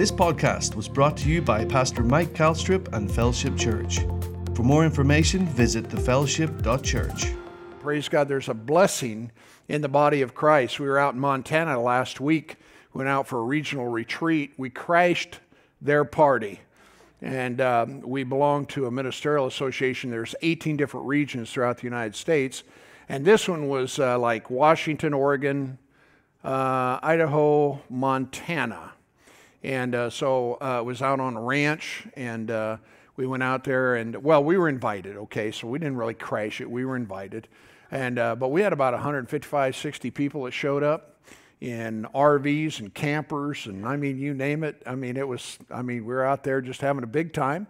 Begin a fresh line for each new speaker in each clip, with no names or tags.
This podcast was brought to you by Pastor Mike Calstrip and Fellowship Church. For more information, visit thefellowship.church.
Praise God, there's a blessing in the body of Christ. We were out in Montana last week, went out for a regional retreat. We crashed their party. And um, we belong to a ministerial association. There's 18 different regions throughout the United States. And this one was uh, like Washington, Oregon, uh, Idaho, Montana. And uh, so uh, it was out on a ranch, and uh, we went out there, and well, we were invited, okay, so we didn't really crash it. We were invited. And, uh, but we had about 155, 60 people that showed up in RVs and campers, and I mean, you name it. I mean, it was, I mean, we were out there just having a big time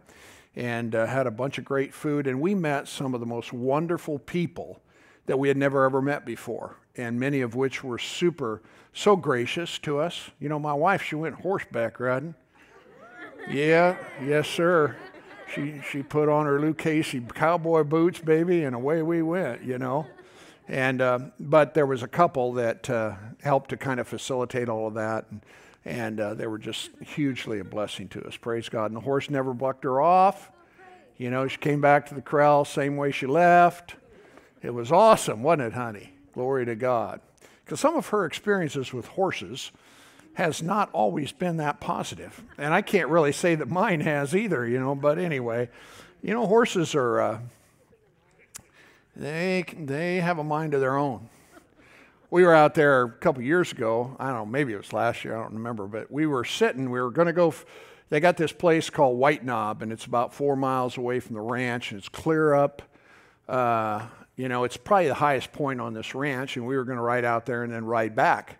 and uh, had a bunch of great food, and we met some of the most wonderful people that we had never ever met before, and many of which were super, so gracious to us. You know, my wife, she went horseback riding. Yeah, yes, sir. She, she put on her Lucchese cowboy boots, baby, and away we went, you know. And, uh, but there was a couple that uh, helped to kind of facilitate all of that. And, and uh, they were just hugely a blessing to us. Praise God. And the horse never bucked her off. You know, she came back to the corral same way she left. It was awesome, wasn't it, honey? Glory to God. Because some of her experiences with horses has not always been that positive. And I can't really say that mine has either, you know, but anyway, you know, horses are, uh, they, they have a mind of their own. We were out there a couple years ago. I don't know, maybe it was last year, I don't remember, but we were sitting, we were going to go. F- they got this place called White Knob, and it's about four miles away from the ranch, and it's clear up. Uh, you know, it's probably the highest point on this ranch, and we were going to ride out there and then ride back.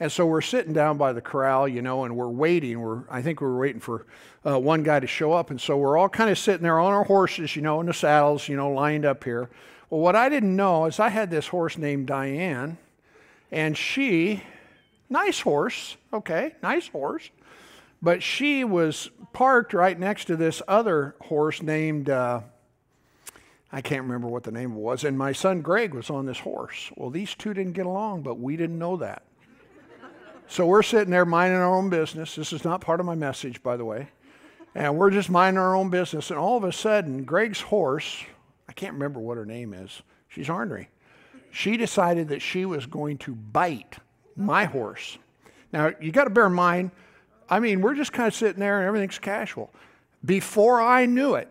And so we're sitting down by the corral, you know, and we're waiting. We're, I think we were waiting for uh, one guy to show up. And so we're all kind of sitting there on our horses, you know, in the saddles, you know, lined up here. Well, what I didn't know is I had this horse named Diane, and she, nice horse, okay, nice horse, but she was parked right next to this other horse named, uh, I can't remember what the name was, and my son Greg was on this horse. Well, these two didn't get along, but we didn't know that. So we're sitting there minding our own business. This is not part of my message, by the way. And we're just minding our own business. And all of a sudden, Greg's horse, I can't remember what her name is, she's ornery. She decided that she was going to bite my horse. Now, you got to bear in mind, I mean, we're just kind of sitting there and everything's casual. Before I knew it,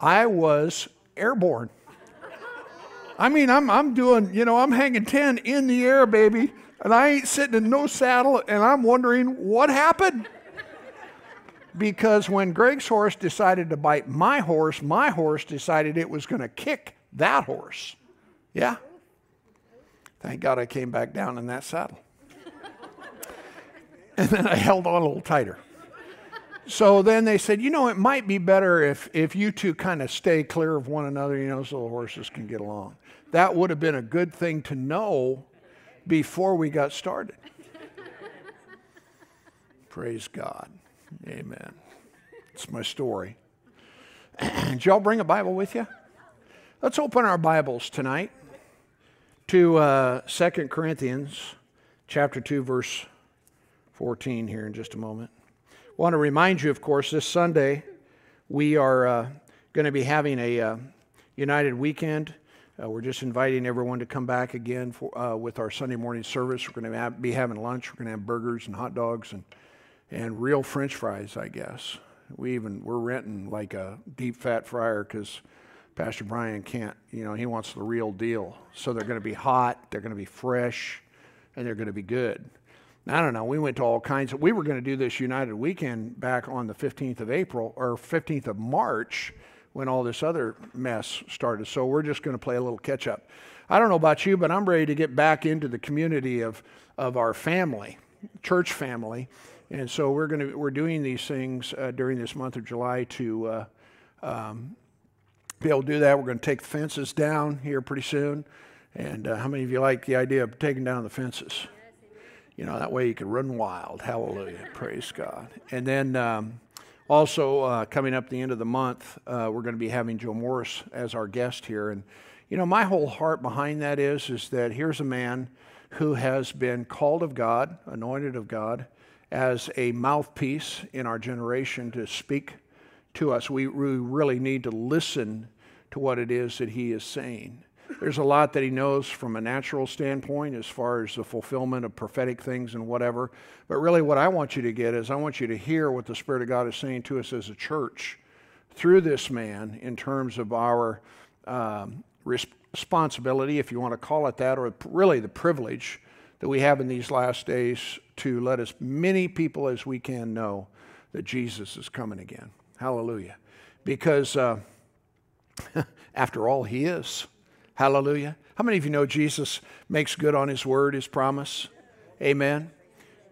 I was airborne. I mean, I'm, I'm doing, you know, I'm hanging 10 in the air, baby and I ain't sitting in no saddle, and I'm wondering what happened. because when Greg's horse decided to bite my horse, my horse decided it was going to kick that horse. Yeah? Thank God I came back down in that saddle. and then I held on a little tighter. So then they said, you know, it might be better if, if you two kind of stay clear of one another, you know, so the horses can get along. That would have been a good thing to know before we got started. Praise God. Amen. It's my story. Did y'all bring a Bible with you? Let's open our Bibles tonight to uh, 2 Corinthians chapter 2, verse 14 here in just a moment. I want to remind you, of course, this Sunday we are uh, going to be having a uh, United Weekend uh, we're just inviting everyone to come back again for, uh, with our Sunday morning service. We're going to be having lunch. We're going to have burgers and hot dogs and, and real French fries, I guess. We even we're renting like a deep fat fryer because Pastor Brian can't. You know, he wants the real deal. So they're going to be hot. They're going to be fresh, and they're going to be good. I don't know. We went to all kinds of. We were going to do this United Weekend back on the 15th of April or 15th of March when all this other mess started. So we're just going to play a little catch up. I don't know about you, but I'm ready to get back into the community of, of our family, church family. And so we're going to we're doing these things uh, during this month of July to uh, um, be able to do that. We're going to take the fences down here pretty soon. And uh, how many of you like the idea of taking down the fences? You know, that way you can run wild. Hallelujah. Praise God. And then um, also, uh, coming up the end of the month, uh, we're going to be having Joe Morris as our guest here. And, you know, my whole heart behind that is, is that here's a man who has been called of God, anointed of God, as a mouthpiece in our generation to speak to us. We, we really need to listen to what it is that He is saying. There's a lot that he knows from a natural standpoint as far as the fulfillment of prophetic things and whatever. But really, what I want you to get is I want you to hear what the Spirit of God is saying to us as a church through this man in terms of our um, responsibility, if you want to call it that, or really the privilege that we have in these last days to let as many people as we can know that Jesus is coming again. Hallelujah. Because uh, after all, he is. Hallelujah. How many of you know Jesus makes good on his word, his promise? Amen.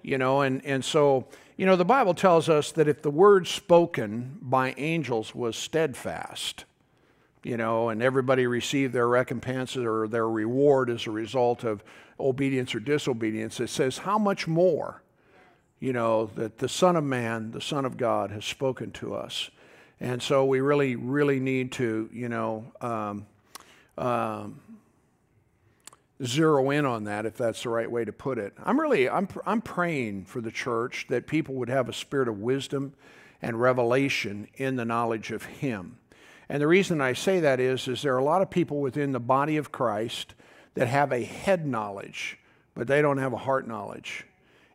You know, and, and so, you know, the Bible tells us that if the word spoken by angels was steadfast, you know, and everybody received their recompenses or their reward as a result of obedience or disobedience, it says, how much more, you know, that the Son of Man, the Son of God, has spoken to us. And so we really, really need to, you know, um, um, zero in on that, if that's the right way to put it. I'm really, I'm, I'm praying for the church that people would have a spirit of wisdom and revelation in the knowledge of Him. And the reason I say that is, is there are a lot of people within the body of Christ that have a head knowledge, but they don't have a heart knowledge.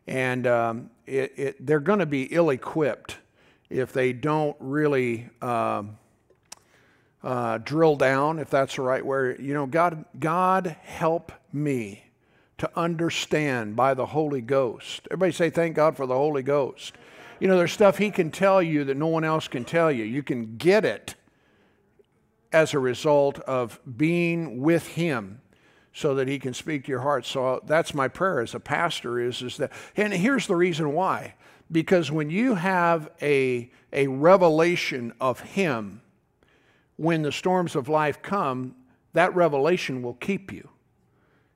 And um, it, it, they're going to be ill equipped if they don't really um, uh, drill down, if that's the right word. You know, God, God help me to understand by the Holy Ghost. Everybody say, Thank God for the Holy Ghost. You know, there's stuff He can tell you that no one else can tell you. You can get it as a result of being with Him so that He can speak to your heart. So that's my prayer as a pastor is, is that, and here's the reason why. Because when you have a, a revelation of Him, when the storms of life come, that revelation will keep you.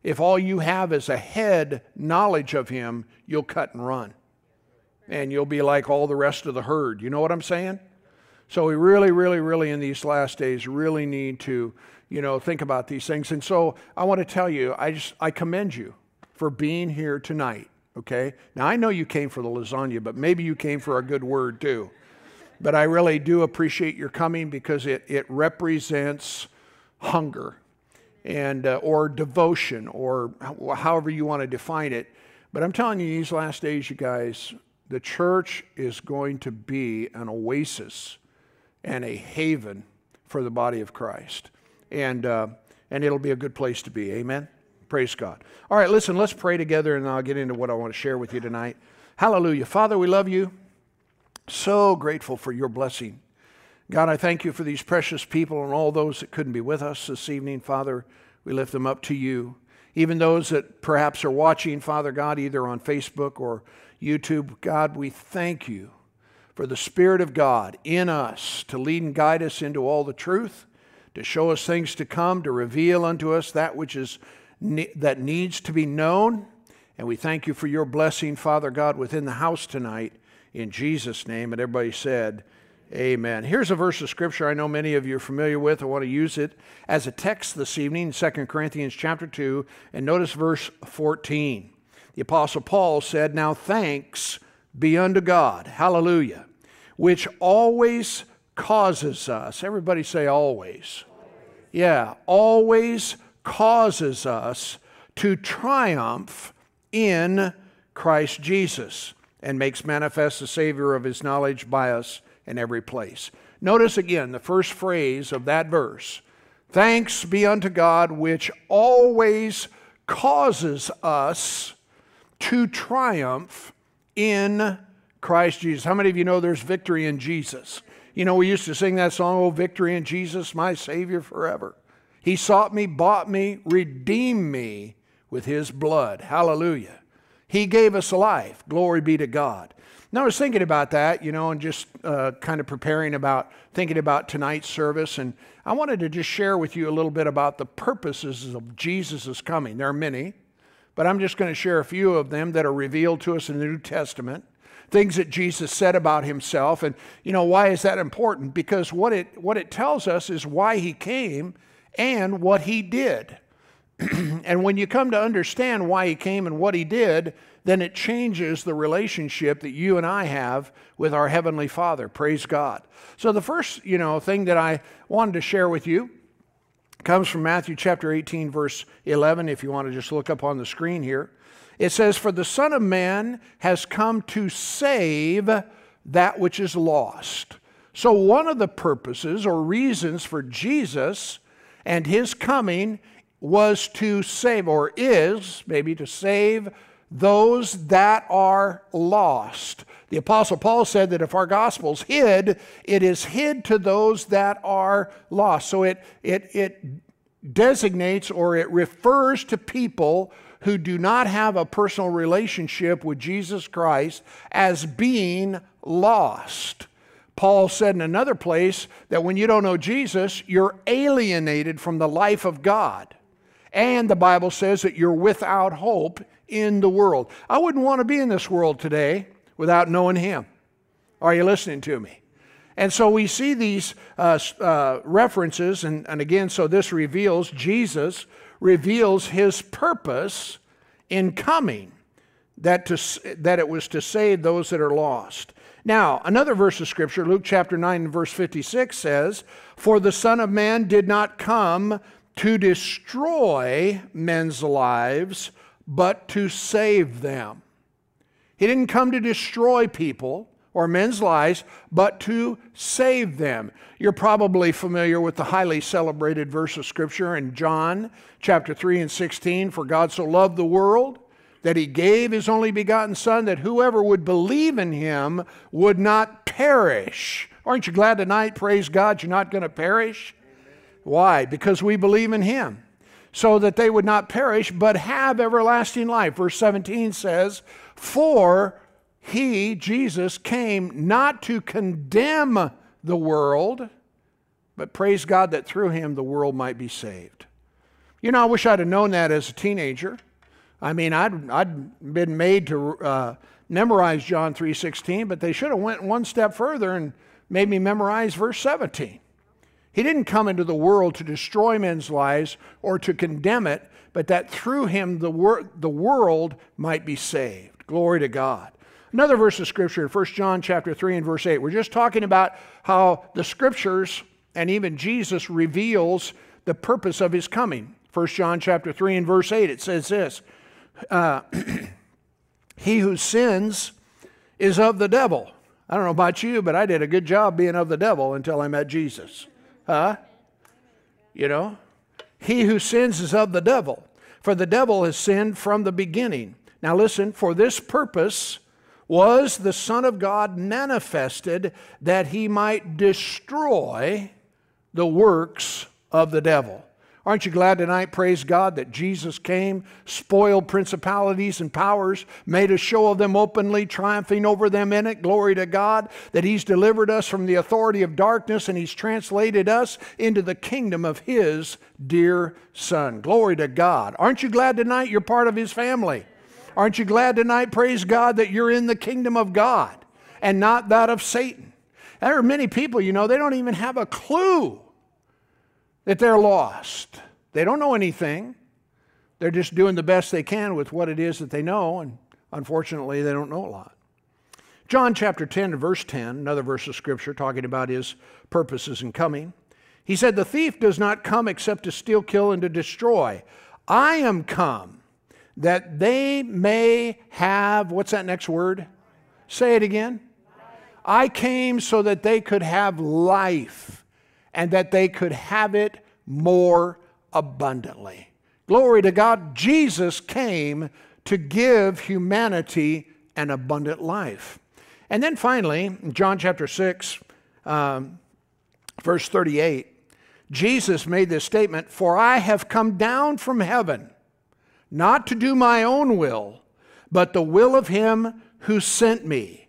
If all you have is a head knowledge of Him, you'll cut and run. And you'll be like all the rest of the herd. You know what I'm saying? So we really, really, really in these last days really need to, you know, think about these things. And so I want to tell you, I just I commend you for being here tonight. Okay? Now I know you came for the lasagna, but maybe you came for a good word too. But I really do appreciate your coming because it, it represents hunger and uh, or devotion or however you want to define it. But I'm telling you, these last days, you guys, the church is going to be an oasis and a haven for the body of Christ, and uh, and it'll be a good place to be. Amen. Praise God. All right, listen. Let's pray together, and I'll get into what I want to share with you tonight. Hallelujah, Father. We love you. So grateful for your blessing. God, I thank you for these precious people and all those that couldn't be with us this evening. Father, we lift them up to you. Even those that perhaps are watching, Father God, either on Facebook or YouTube, God, we thank you for the Spirit of God in us to lead and guide us into all the truth, to show us things to come, to reveal unto us that which is that needs to be known. And we thank you for your blessing, Father God, within the house tonight in Jesus' name. And everybody said, Amen. Here's a verse of scripture I know many of you are familiar with. I want to use it as a text this evening, 2 Corinthians chapter 2, and notice verse 14. The Apostle Paul said, Now thanks be unto God, hallelujah, which always causes us, everybody say always. Yeah, always causes us to triumph in Christ Jesus and makes manifest the Savior of his knowledge by us in every place. Notice again the first phrase of that verse Thanks be unto God, which always causes us to triumph in Christ Jesus. How many of you know there's victory in Jesus? You know, we used to sing that song, Oh, victory in Jesus, my Savior forever. He sought me, bought me, redeemed me with His blood. Hallelujah. He gave us life. Glory be to God. Now, I was thinking about that, you know, and just uh, kind of preparing about, thinking about tonight's service. And I wanted to just share with you a little bit about the purposes of Jesus' coming. There are many, but I'm just going to share a few of them that are revealed to us in the New Testament. Things that Jesus said about himself. And, you know, why is that important? Because what it, what it tells us is why he came and what he did. and when you come to understand why he came and what he did, then it changes the relationship that you and I have with our heavenly Father. Praise God. So the first, you know, thing that I wanted to share with you comes from Matthew chapter 18 verse 11 if you want to just look up on the screen here. It says for the son of man has come to save that which is lost. So one of the purposes or reasons for Jesus and his coming was to save, or is maybe to save those that are lost. The Apostle Paul said that if our gospel's hid, it is hid to those that are lost. So it, it, it designates or it refers to people who do not have a personal relationship with Jesus Christ as being lost. Paul said in another place that when you don't know Jesus, you're alienated from the life of God. And the Bible says that you're without hope in the world. I wouldn't want to be in this world today without knowing Him. Are you listening to me? And so we see these uh, uh, references, and, and again, so this reveals Jesus reveals his purpose in coming, that, to, that it was to save those that are lost. Now, another verse of Scripture, Luke chapter 9 and verse 56 says, For the Son of Man did not come to destroy men's lives, but to save them. He didn't come to destroy people or men's lives, but to save them. You're probably familiar with the highly celebrated verse of Scripture in John chapter 3 and 16 For God so loved the world that he gave his only begotten Son, that whoever would believe in him would not perish. Aren't you glad tonight, praise God, you're not going to perish? Why? Because we believe in him. So that they would not perish, but have everlasting life. Verse 17 says, For he, Jesus, came not to condemn the world, but praise God that through him the world might be saved. You know, I wish I'd have known that as a teenager. I mean, I'd, I'd been made to uh, memorize John 3.16, but they should have went one step further and made me memorize verse 17. He didn't come into the world to destroy men's lives or to condemn it, but that through him the, wor- the world might be saved. Glory to God. Another verse of scripture in 1 John chapter 3 and verse 8. We're just talking about how the scriptures and even Jesus reveals the purpose of his coming. 1 John chapter 3 and verse 8 it says this uh, he who sins is of the devil. I don't know about you, but I did a good job being of the devil until I met Jesus. Huh? You know? He who sins is of the devil, for the devil has sinned from the beginning. Now listen, for this purpose was the Son of God manifested that he might destroy the works of the devil. Aren't you glad tonight, praise God, that Jesus came, spoiled principalities and powers, made a show of them openly, triumphing over them in it? Glory to God, that He's delivered us from the authority of darkness and He's translated us into the kingdom of His dear Son. Glory to God. Aren't you glad tonight you're part of His family? Aren't you glad tonight, praise God, that you're in the kingdom of God and not that of Satan? There are many people, you know, they don't even have a clue that they're lost. They don't know anything. They're just doing the best they can with what it is that they know, and unfortunately, they don't know a lot. John chapter 10 verse 10, another verse of scripture talking about his purposes in coming. He said, The thief does not come except to steal, kill, and to destroy. I am come that they may have, what's that next word? Say it again. I came so that they could have life and that they could have it more abundantly. Glory to God. Jesus came to give humanity an abundant life. And then finally, John chapter 6, um, verse 38, Jesus made this statement For I have come down from heaven, not to do my own will, but the will of him who sent me.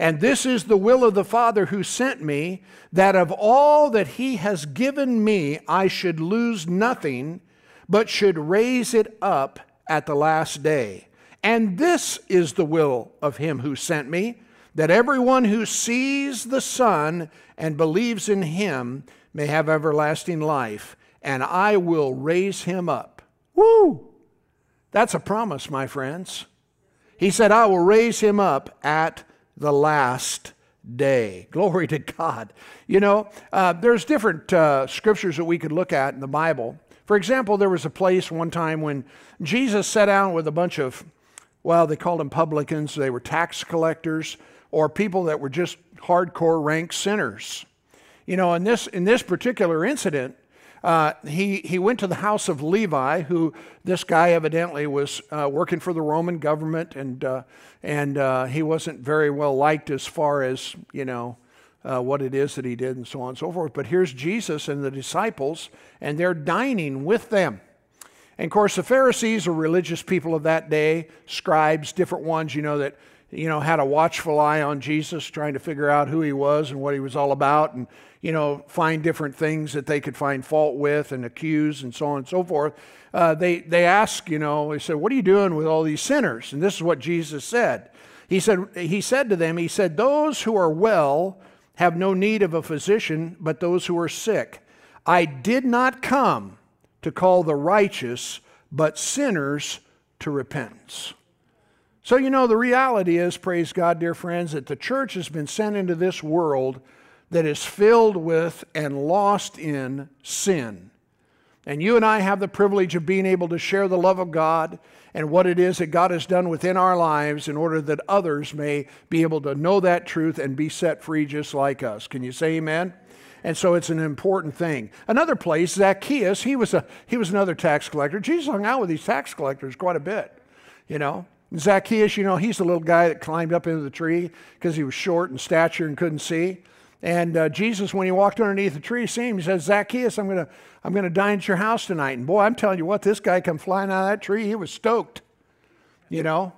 And this is the will of the Father who sent me, that of all that he has given me, I should lose nothing, but should raise it up at the last day. And this is the will of him who sent me, that everyone who sees the Son and believes in him may have everlasting life, and I will raise him up Woo! That's a promise, my friends. He said, I will raise him up at the last day. Glory to God. You know, uh, there's different uh, scriptures that we could look at in the Bible. For example, there was a place one time when Jesus sat down with a bunch of, well, they called them publicans, they were tax collectors, or people that were just hardcore rank sinners. You know, in this, in this particular incident, uh, he, he went to the house of Levi, who this guy evidently was uh, working for the Roman government, and, uh, and uh, he wasn't very well liked as far as, you know, uh, what it is that he did and so on and so forth. But here's Jesus and the disciples, and they're dining with them. And of course, the Pharisees are religious people of that day, scribes, different ones, you know, that you know, had a watchful eye on Jesus, trying to figure out who he was and what he was all about, and, you know, find different things that they could find fault with and accuse and so on and so forth. Uh, they, they ask, you know, they said, What are you doing with all these sinners? And this is what Jesus said. He said, he said to them, He said, Those who are well have no need of a physician, but those who are sick. I did not come to call the righteous, but sinners to repentance. So, you know, the reality is, praise God, dear friends, that the church has been sent into this world that is filled with and lost in sin. And you and I have the privilege of being able to share the love of God and what it is that God has done within our lives in order that others may be able to know that truth and be set free just like us. Can you say amen? And so it's an important thing. Another place, Zacchaeus, he was, a, he was another tax collector. Jesus hung out with these tax collectors quite a bit, you know. Zacchaeus, you know, he's the little guy that climbed up into the tree because he was short in stature and couldn't see. And uh, Jesus, when he walked underneath the tree, see him, he says, Zacchaeus, I'm going to I'm gonna dine at your house tonight. And boy, I'm telling you what, this guy come flying out of that tree. He was stoked, you know.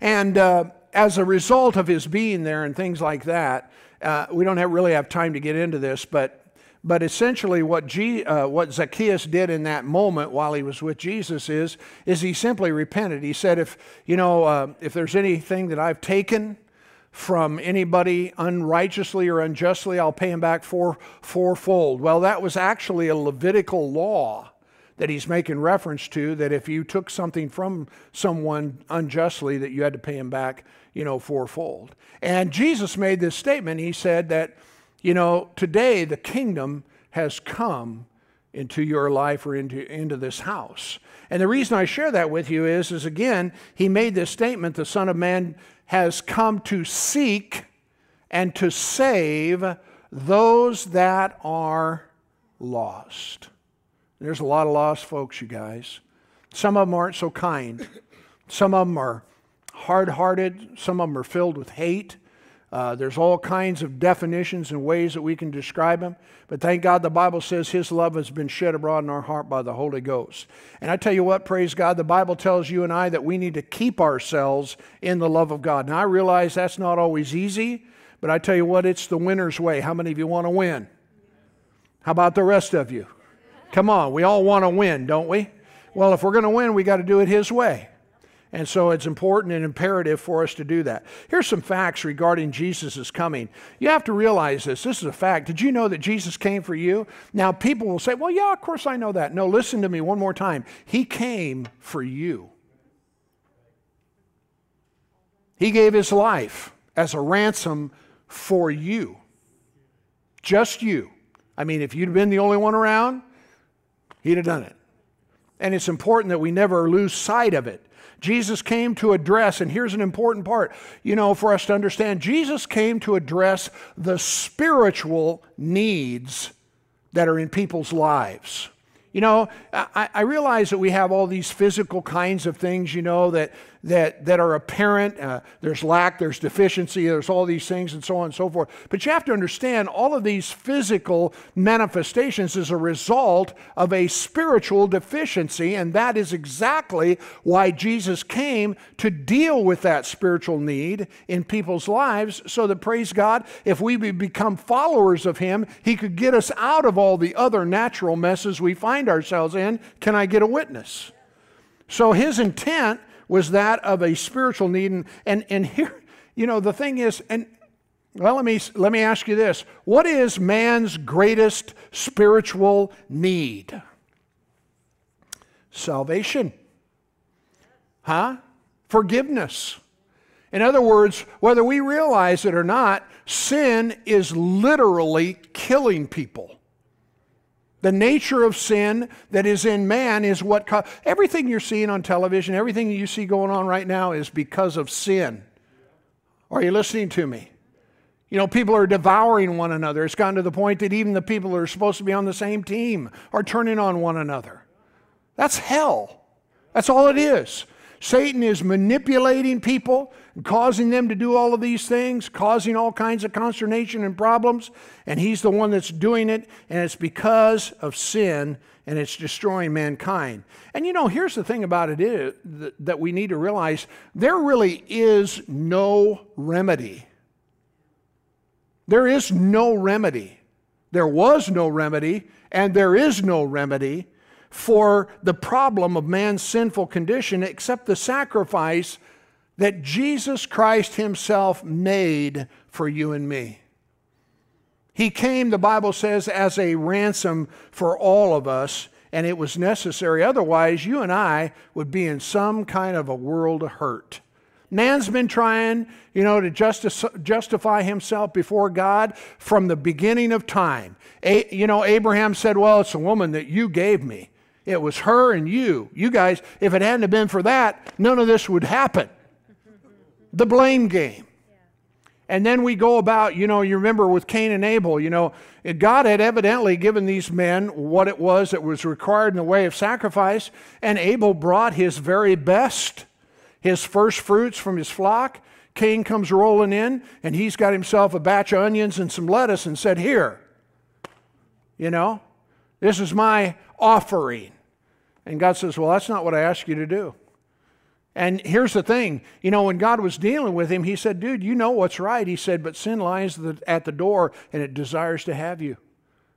And uh, as a result of his being there and things like that, uh, we don't have, really have time to get into this, but but essentially, what, G, uh, what Zacchaeus did in that moment while he was with Jesus is, is he simply repented. He said, if, you know, uh, if there's anything that I've taken from anybody unrighteously or unjustly, I'll pay him back four, fourfold. Well, that was actually a Levitical law that he's making reference to, that if you took something from someone unjustly, that you had to pay him back, you know, fourfold. And Jesus made this statement. He said that you know, today the kingdom has come into your life or into, into this house. And the reason I share that with you is, is again, he made this statement the Son of Man has come to seek and to save those that are lost. There's a lot of lost folks, you guys. Some of them aren't so kind. Some of them are hard hearted. Some of them are filled with hate. Uh, there's all kinds of definitions and ways that we can describe him. But thank God the Bible says his love has been shed abroad in our heart by the Holy Ghost. And I tell you what, praise God, the Bible tells you and I that we need to keep ourselves in the love of God. Now I realize that's not always easy, but I tell you what, it's the winner's way. How many of you want to win? How about the rest of you? Come on, we all want to win, don't we? Well, if we're going to win, we got to do it his way. And so it's important and imperative for us to do that. Here's some facts regarding Jesus' coming. You have to realize this. This is a fact. Did you know that Jesus came for you? Now, people will say, well, yeah, of course I know that. No, listen to me one more time. He came for you. He gave his life as a ransom for you. Just you. I mean, if you'd been the only one around, he'd have done it. And it's important that we never lose sight of it. Jesus came to address, and here's an important part, you know, for us to understand Jesus came to address the spiritual needs that are in people's lives. You know, I, I, realize that we have all these physical kinds of things, you know, that, that, that are apparent. Uh, there's lack, there's deficiency, there's all these things, and so on and so forth. But you have to understand all of these physical manifestations is a result of a spiritual deficiency, and that is exactly why Jesus came to deal with that spiritual need in people's lives, so that, praise God, if we become followers of Him, He could get us out of all the other natural messes we find find ourselves in, can I get a witness? So his intent was that of a spiritual need. And, and, and here, you know, the thing is, and well, let me, let me ask you this what is man's greatest spiritual need? Salvation. Huh? Forgiveness. In other words, whether we realize it or not, sin is literally killing people. The nature of sin that is in man is what co- everything you're seeing on television, everything you see going on right now is because of sin. Are you listening to me? You know, people are devouring one another. It's gotten to the point that even the people that are supposed to be on the same team are turning on one another. That's hell. That's all it is. Satan is manipulating people causing them to do all of these things, causing all kinds of consternation and problems, and he's the one that's doing it, and it's because of sin and it's destroying mankind. And you know, here's the thing about it is that we need to realize there really is no remedy. There is no remedy. There was no remedy, and there is no remedy for the problem of man's sinful condition except the sacrifice that Jesus Christ Himself made for you and me. He came, the Bible says, as a ransom for all of us, and it was necessary. Otherwise, you and I would be in some kind of a world of hurt. Man's been trying, you know, to justify himself before God from the beginning of time. A, you know, Abraham said, Well, it's a woman that you gave me. It was her and you. You guys, if it hadn't been for that, none of this would happen. The blame game. And then we go about, you know, you remember with Cain and Abel, you know, God had evidently given these men what it was that was required in the way of sacrifice, and Abel brought his very best, his first fruits from his flock. Cain comes rolling in, and he's got himself a batch of onions and some lettuce and said, Here, you know, this is my offering. And God says, Well, that's not what I asked you to do. And here's the thing you know, when God was dealing with him, he said, Dude, you know what's right. He said, But sin lies at the door and it desires to have you.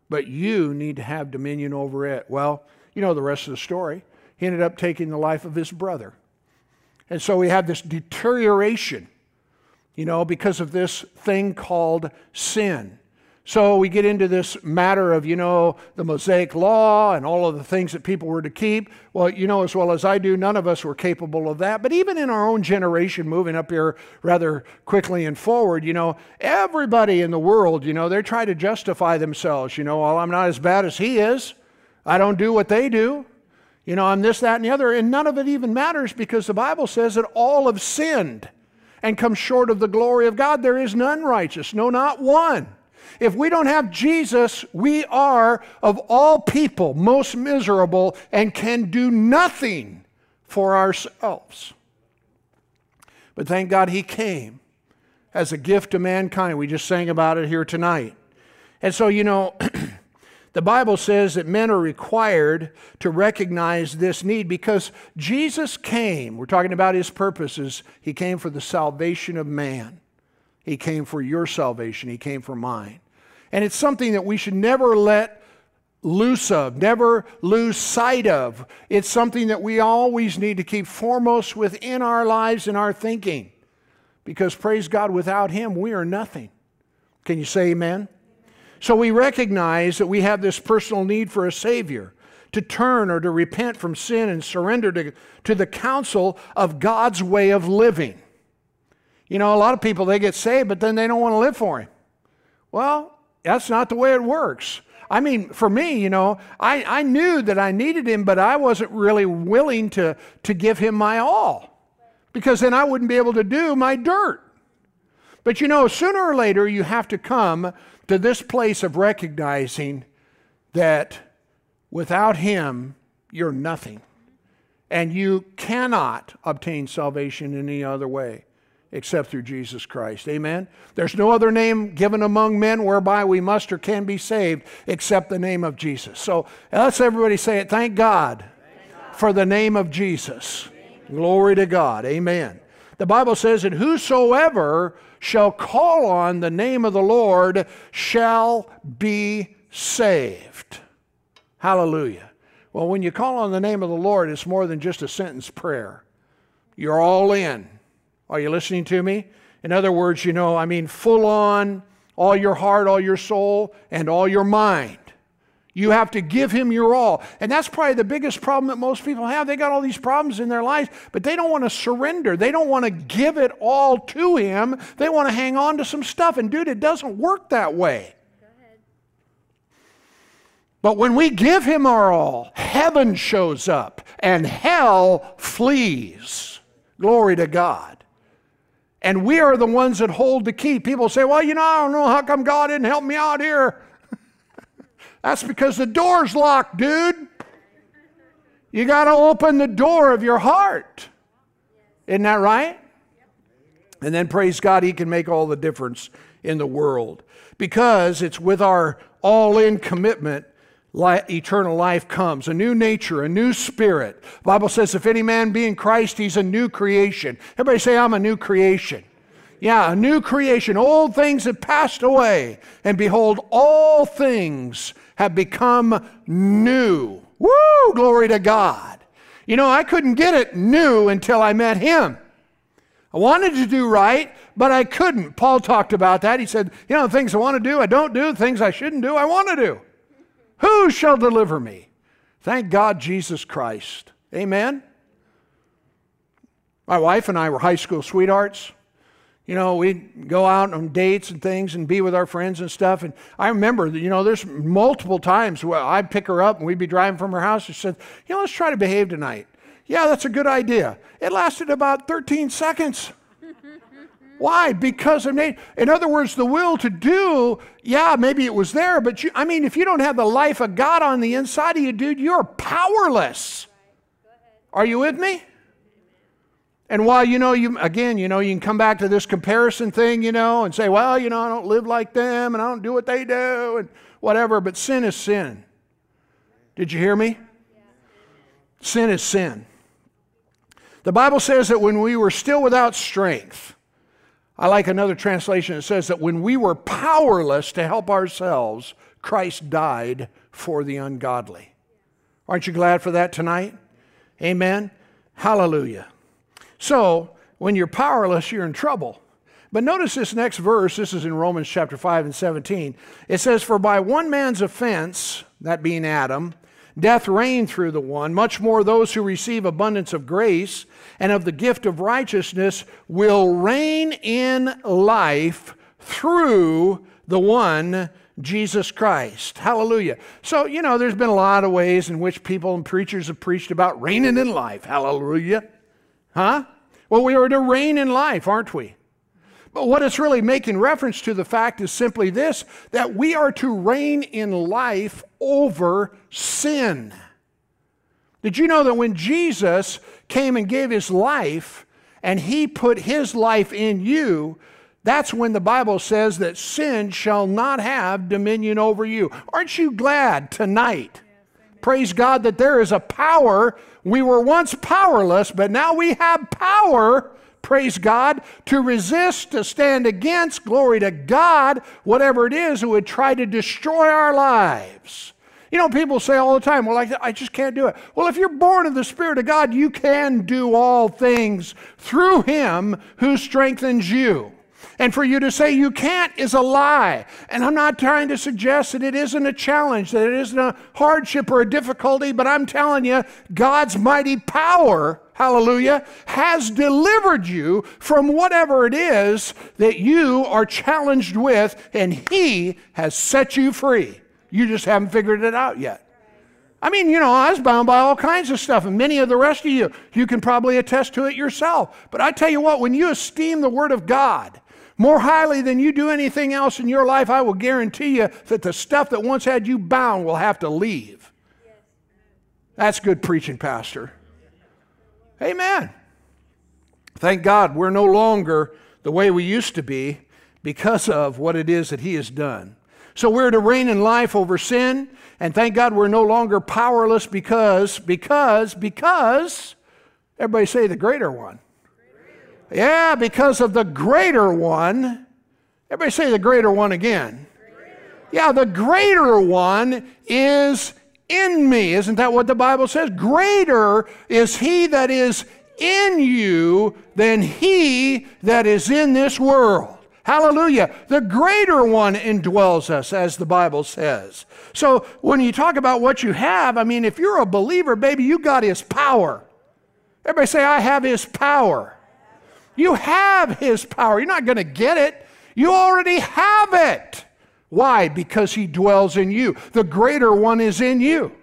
But you need to have dominion over it. Well, you know the rest of the story. He ended up taking the life of his brother. And so we have this deterioration, you know, because of this thing called sin. So we get into this matter of, you know, the Mosaic law and all of the things that people were to keep. Well, you know as well as I do, none of us were capable of that. But even in our own generation, moving up here rather quickly and forward, you know, everybody in the world, you know, they try to justify themselves. You know, well, I'm not as bad as he is. I don't do what they do. You know, I'm this, that, and the other. And none of it even matters because the Bible says that all have sinned and come short of the glory of God. There is none righteous, no, not one. If we don't have Jesus, we are, of all people, most miserable and can do nothing for ourselves. But thank God he came as a gift to mankind. We just sang about it here tonight. And so, you know, the Bible says that men are required to recognize this need because Jesus came. We're talking about his purposes. He came for the salvation of man. He came for your salvation, He came for mine. And it's something that we should never let loose of, never lose sight of. It's something that we always need to keep foremost within our lives and our thinking. Because, praise God, without Him, we are nothing. Can you say amen? So we recognize that we have this personal need for a Savior to turn or to repent from sin and surrender to, to the counsel of God's way of living. You know, a lot of people, they get saved, but then they don't want to live for Him. Well, that's not the way it works. I mean, for me, you know, I, I knew that I needed Him, but I wasn't really willing to, to give Him my all because then I wouldn't be able to do my dirt. But you know, sooner or later, you have to come to this place of recognizing that without Him, you're nothing. And you cannot obtain salvation any other way except through Jesus Christ. Amen? There's no other name given among men whereby we must or can be saved except the name of Jesus. So let's everybody say it. Thank God, for the name of Jesus. Glory to God. Amen. The Bible says that whosoever shall call on the name of the Lord shall be saved. Hallelujah. Well, when you call on the name of the Lord, it's more than just a sentence prayer. You're all in. Are you listening to me? In other words, you know, I mean, full on, all your heart, all your soul, and all your mind. You have to give him your all. And that's probably the biggest problem that most people have. They got all these problems in their lives, but they don't want to surrender. They don't want to give it all to him. They want to hang on to some stuff. And dude, it doesn't work that way. But when we give him our all, heaven shows up and hell flees. Glory to God. And we are the ones that hold the key. People say, well, you know, I don't know how come God didn't help me out here. That's because the door's locked, dude. You got to open the door of your heart. Isn't that right? And then praise God, He can make all the difference in the world. Because it's with our all in commitment eternal life comes a new nature a new spirit the bible says if any man be in christ he's a new creation everybody say i'm a new creation yeah a new creation old things have passed away and behold all things have become new. Woo! Glory to God. You know, I couldn't get it new until I met him. I wanted to do right, but I couldn't. Paul talked about that. He said, You know, the things I want to do, I don't do. The things I shouldn't do, I want to do. Who shall deliver me? Thank God, Jesus Christ. Amen. My wife and I were high school sweethearts you know, we'd go out on dates and things and be with our friends and stuff. And I remember, you know, there's multiple times where I'd pick her up and we'd be driving from her house. She said, you know, let's try to behave tonight. Yeah, that's a good idea. It lasted about 13 seconds. Why? Because of Nate. In other words, the will to do, yeah, maybe it was there, but you, I mean, if you don't have the life of God on the inside of you, dude, you're powerless. Are you with me? And while, you know, you, again, you know, you can come back to this comparison thing, you know, and say, well, you know, I don't live like them and I don't do what they do and whatever, but sin is sin. Did you hear me? Sin is sin. The Bible says that when we were still without strength, I like another translation that says that when we were powerless to help ourselves, Christ died for the ungodly. Aren't you glad for that tonight? Amen. Hallelujah. So, when you're powerless, you're in trouble. But notice this next verse. This is in Romans chapter 5 and 17. It says, For by one man's offense, that being Adam, death reigned through the one, much more those who receive abundance of grace and of the gift of righteousness will reign in life through the one Jesus Christ. Hallelujah. So, you know, there's been a lot of ways in which people and preachers have preached about reigning in life. Hallelujah. Huh? Well, we are to reign in life, aren't we? But what it's really making reference to the fact is simply this that we are to reign in life over sin. Did you know that when Jesus came and gave his life and he put his life in you, that's when the Bible says that sin shall not have dominion over you. Aren't you glad tonight? Praise God that there is a power. We were once powerless, but now we have power, praise God, to resist, to stand against, glory to God, whatever it is who would try to destroy our lives. You know, people say all the time, well, I, I just can't do it. Well, if you're born of the Spirit of God, you can do all things through Him who strengthens you. And for you to say you can't is a lie. And I'm not trying to suggest that it isn't a challenge, that it isn't a hardship or a difficulty, but I'm telling you, God's mighty power, hallelujah, has delivered you from whatever it is that you are challenged with, and He has set you free. You just haven't figured it out yet. I mean, you know, I was bound by all kinds of stuff, and many of the rest of you, you can probably attest to it yourself. But I tell you what, when you esteem the Word of God, more highly than you do anything else in your life, I will guarantee you that the stuff that once had you bound will have to leave. That's good preaching, Pastor. Amen. Thank God we're no longer the way we used to be because of what it is that He has done. So we're to reign in life over sin, and thank God we're no longer powerless because, because, because, everybody say the greater one. Yeah, because of the greater one. Everybody say the greater one again. Yeah, the greater one is in me. Isn't that what the Bible says? Greater is he that is in you than he that is in this world. Hallelujah. The greater one indwells us, as the Bible says. So when you talk about what you have, I mean, if you're a believer, baby, you got his power. Everybody say, I have his power. You have his power. You're not going to get it. You already have it. Why? Because he dwells in you. The greater one is in you.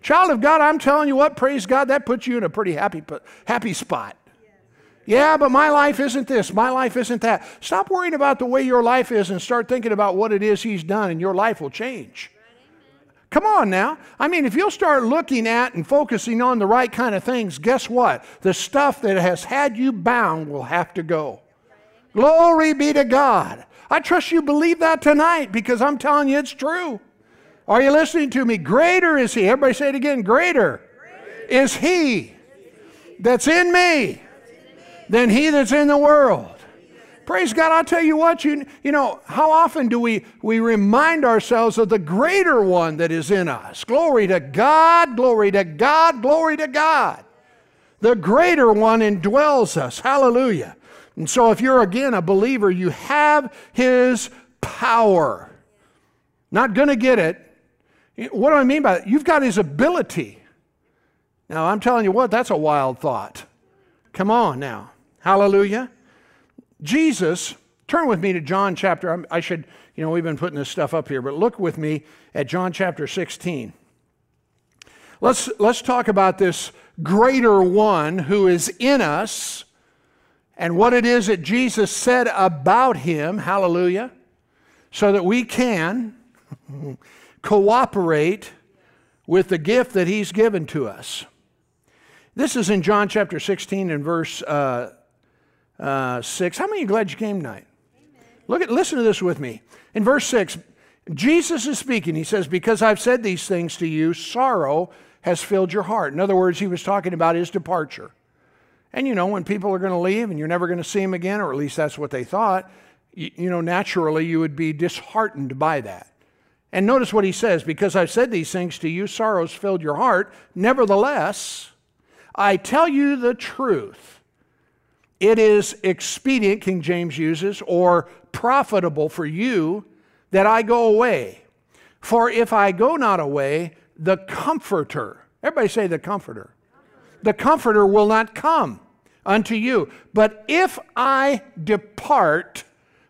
Child of God, I'm telling you what, praise God, that puts you in a pretty happy, happy spot. Yeah, but my life isn't this. My life isn't that. Stop worrying about the way your life is and start thinking about what it is He's done, and your life will change. Come on now. I mean, if you'll start looking at and focusing on the right kind of things, guess what? The stuff that has had you bound will have to go. Glory be to God. I trust you believe that tonight because I'm telling you it's true. Are you listening to me? Greater is He. Everybody say it again. Greater, Greater. is He that's in me than he that's in the world. Praise God. I'll tell you what, you, you know, how often do we, we remind ourselves of the greater one that is in us? Glory to God, glory to God, glory to God. The greater one indwells us. Hallelujah. And so, if you're again a believer, you have his power. Not going to get it. What do I mean by that? You've got his ability. Now, I'm telling you what, that's a wild thought. Come on now. Hallelujah. Jesus, turn with me to John chapter, I should, you know, we've been putting this stuff up here, but look with me at John chapter 16. Let's, let's talk about this greater one who is in us and what it is that Jesus said about him, hallelujah, so that we can cooperate with the gift that he's given to us. This is in John chapter 16 and verse uh, uh, 6. How many are glad you came tonight? Look at, listen to this with me. In verse 6, Jesus is speaking. He says, Because I've said these things to you, sorrow has filled your heart. In other words, he was talking about his departure. And you know, when people are going to leave and you're never going to see them again, or at least that's what they thought, you, you know, naturally you would be disheartened by that. And notice what he says because I've said these things to you, sorrows filled your heart. Nevertheless, I tell you the truth. It is expedient, King James uses, or profitable for you that I go away. For if I go not away, the Comforter, everybody say the Comforter, the Comforter will not come unto you. But if I depart,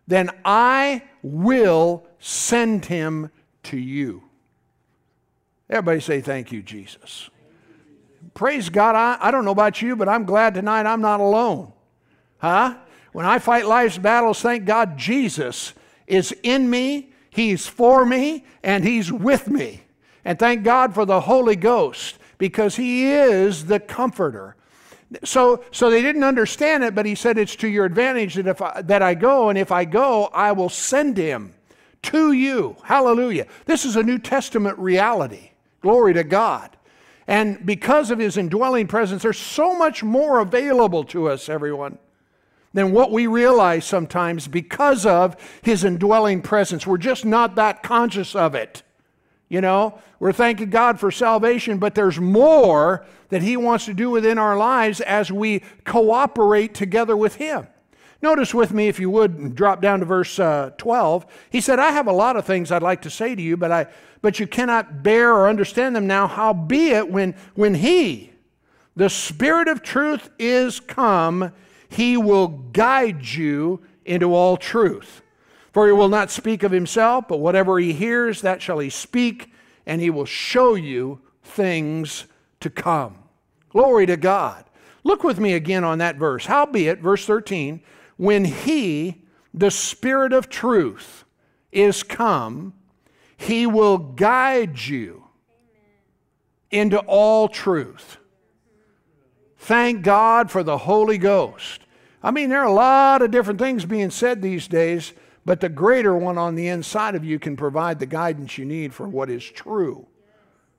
then I will send him to you. Everybody say, Thank you, Jesus. Praise God. I, I don't know about you, but I'm glad tonight I'm not alone. Huh? When I fight life's battles, thank God Jesus is in me, He's for me, and He's with me. And thank God for the Holy Ghost because He is the comforter. So, so they didn't understand it, but he said it's to your advantage that if I, that I go, and if I go, I will send him to you. Hallelujah. This is a New Testament reality. Glory to God. And because of his indwelling presence, there's so much more available to us, everyone than what we realize sometimes because of his indwelling presence. We're just not that conscious of it. You know, we're thanking God for salvation, but there's more that he wants to do within our lives as we cooperate together with him. Notice with me, if you would, drop down to verse uh, 12. He said, I have a lot of things I'd like to say to you, but, I, but you cannot bear or understand them now. Howbeit, when, when he, the Spirit of truth, is come, he will guide you into all truth. For he will not speak of himself, but whatever he hears, that shall he speak, and he will show you things to come. Glory to God. Look with me again on that verse. Howbeit, verse 13, when he, the Spirit of truth, is come, he will guide you into all truth. Thank God for the Holy Ghost. I mean, there are a lot of different things being said these days, but the greater one on the inside of you can provide the guidance you need for what is true.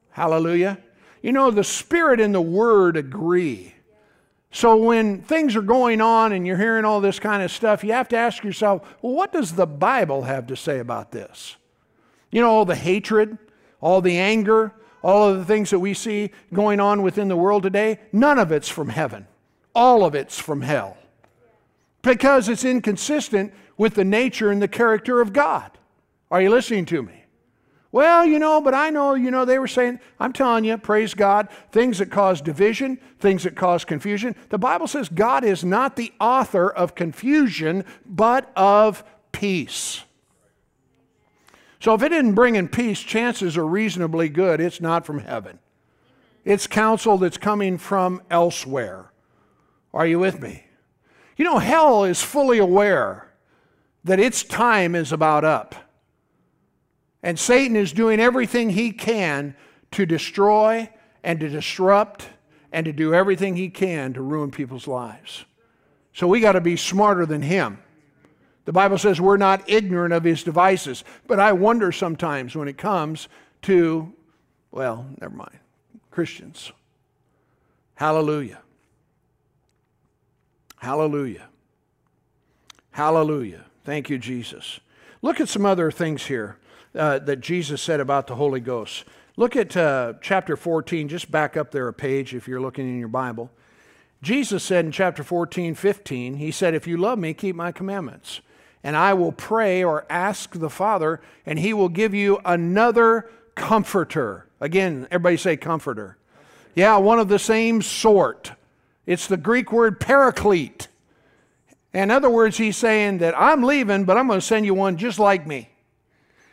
Hallelujah. You know, the Spirit and the Word agree. So when things are going on and you're hearing all this kind of stuff, you have to ask yourself, well, what does the Bible have to say about this? You know, all the hatred, all the anger, all of the things that we see going on within the world today, none of it's from heaven. All of it's from hell. Because it's inconsistent with the nature and the character of God. Are you listening to me? Well, you know, but I know, you know, they were saying, I'm telling you, praise God, things that cause division, things that cause confusion. The Bible says God is not the author of confusion, but of peace. So if it didn't bring in peace, chances are reasonably good it's not from heaven. It's counsel that's coming from elsewhere. Are you with me? You know, hell is fully aware that its time is about up. And Satan is doing everything he can to destroy and to disrupt and to do everything he can to ruin people's lives. So we got to be smarter than him. The Bible says we're not ignorant of his devices, but I wonder sometimes when it comes to, well, never mind, Christians. Hallelujah. Hallelujah. Hallelujah. Thank you, Jesus. Look at some other things here uh, that Jesus said about the Holy Ghost. Look at uh, chapter 14, just back up there a page if you're looking in your Bible. Jesus said in chapter 14, 15, He said, If you love me, keep my commandments and I will pray or ask the Father, and He will give you another comforter. Again, everybody say comforter. Yeah, one of the same sort. It's the Greek word paraclete. In other words, he's saying that I'm leaving, but I'm going to send you one just like me.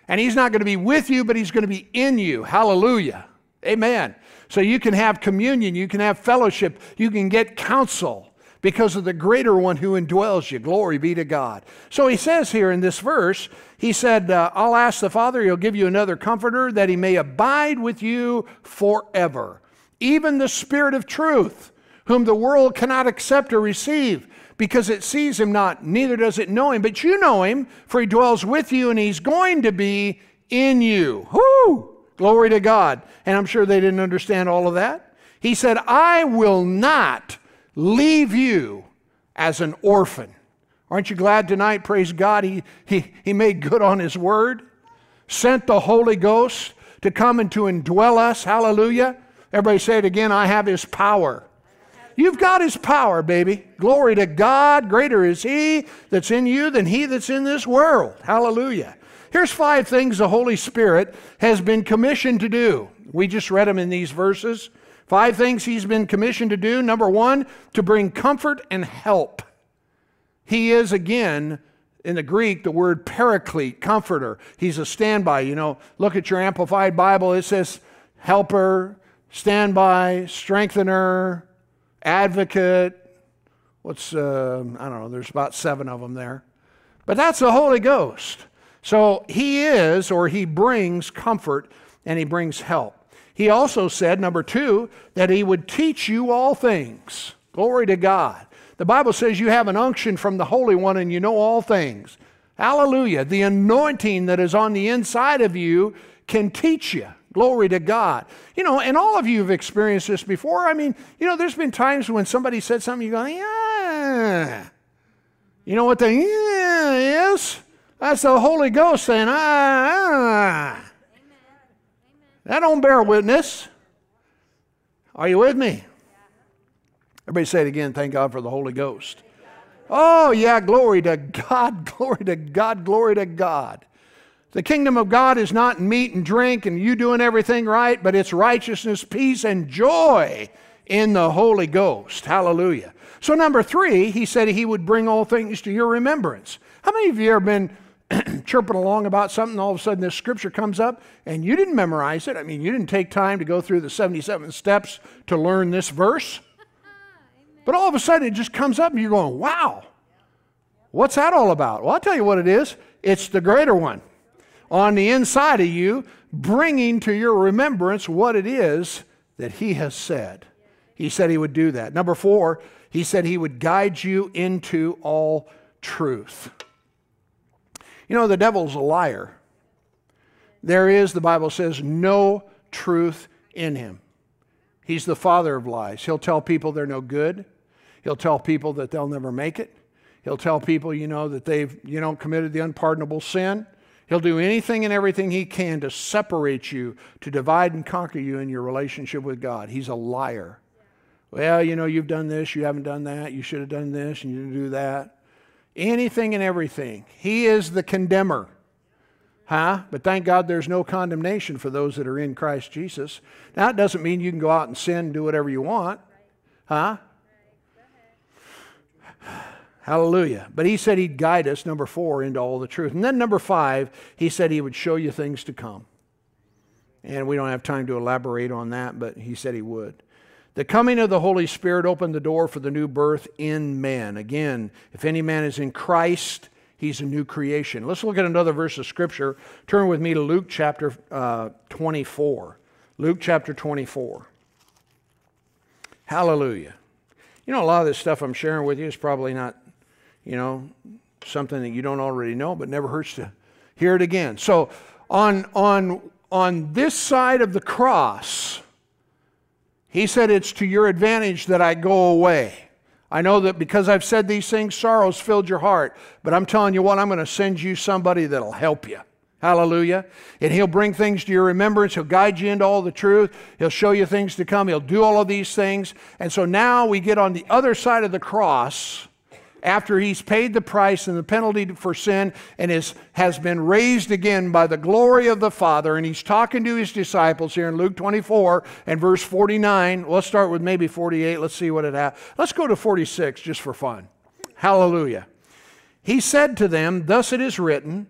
And he's not going to be with you, but he's going to be in you. Hallelujah. Amen. So you can have communion, you can have fellowship, you can get counsel because of the greater one who indwells you. Glory be to God. So he says here in this verse, he said, uh, I'll ask the Father, he'll give you another comforter that he may abide with you forever. Even the Spirit of truth, whom the world cannot accept or receive because it sees him not, neither does it know him. But you know him, for he dwells with you and he's going to be in you. Whoo! Glory to God. And I'm sure they didn't understand all of that. He said, I will not leave you as an orphan. Aren't you glad tonight? Praise God. He, he, he made good on His word, sent the Holy Ghost to come and to indwell us. Hallelujah. Everybody say it again I have His power. You've got His power, baby. Glory to God. Greater is He that's in you than He that's in this world. Hallelujah. Here's five things the Holy Spirit has been commissioned to do. We just read them in these verses. Five things he's been commissioned to do. Number one, to bring comfort and help. He is, again, in the Greek, the word paraclete, comforter. He's a standby. You know, look at your Amplified Bible. It says helper, standby, strengthener, advocate. What's, uh, I don't know, there's about seven of them there. But that's the Holy Ghost. So he is, or he brings comfort and he brings help. He also said, number two, that he would teach you all things. Glory to God. The Bible says you have an unction from the Holy One and you know all things. Hallelujah. The anointing that is on the inside of you can teach you. Glory to God. You know, and all of you have experienced this before. I mean, you know, there's been times when somebody said something, you go, yeah. You know what the yeah is? That's the Holy Ghost saying, ah. ah. That don't bear witness. Are you with me? Everybody say it again. Thank God for the Holy Ghost. Oh, yeah, glory to God, glory to God, glory to God. The kingdom of God is not meat and drink and you doing everything right, but it's righteousness, peace, and joy in the Holy Ghost. Hallelujah. So, number three, he said he would bring all things to your remembrance. How many of you have been chirping along about something, all of a sudden this scripture comes up and you didn't memorize it. I mean, you didn't take time to go through the 77 steps to learn this verse. But all of a sudden it just comes up and you're going, wow, what's that all about? Well, I'll tell you what it is it's the greater one on the inside of you, bringing to your remembrance what it is that He has said. He said He would do that. Number four, He said He would guide you into all truth. You know, the devil's a liar. There is, the Bible says, no truth in him. He's the father of lies. He'll tell people they're no good. He'll tell people that they'll never make it. He'll tell people, you know, that they've, you know, committed the unpardonable sin. He'll do anything and everything he can to separate you, to divide and conquer you in your relationship with God. He's a liar. Well, you know, you've done this, you haven't done that, you should have done this, and you didn't do that. anything and everything. He is the condemner. Huh? But thank God there's no condemnation for those that are in Christ Jesus. Now, it doesn't mean you can go out and sin and do whatever you want. Huh? Hallelujah. But he said he'd guide us, number four, into all the truth. And then number five, he said he would show you things to come. And we don't have time to elaborate on that, but he said he would. The coming of the Holy Spirit opened the door for the new birth in man. Again, if any man is in Christ, he's a new creation. Let's look at another verse of Scripture. Turn with me to Luke chapter uh, 24. Luke chapter 24. Hallelujah. You know, a lot of this stuff I'm sharing with you is probably not, you know, something that you don't already know, but never hurts to hear it again. So, on, on, on this side of the cross, he said, It's to your advantage that I go away. I know that because I've said these things, sorrow's filled your heart. But I'm telling you what, I'm going to send you somebody that'll help you. Hallelujah. And he'll bring things to your remembrance. He'll guide you into all the truth. He'll show you things to come. He'll do all of these things. And so now we get on the other side of the cross after he's paid the price and the penalty for sin and is, has been raised again by the glory of the Father. And he's talking to his disciples here in Luke 24 and verse 49. Let's start with maybe 48. Let's see what it has. Let's go to 46 just for fun. Hallelujah. He said to them, Thus it is written,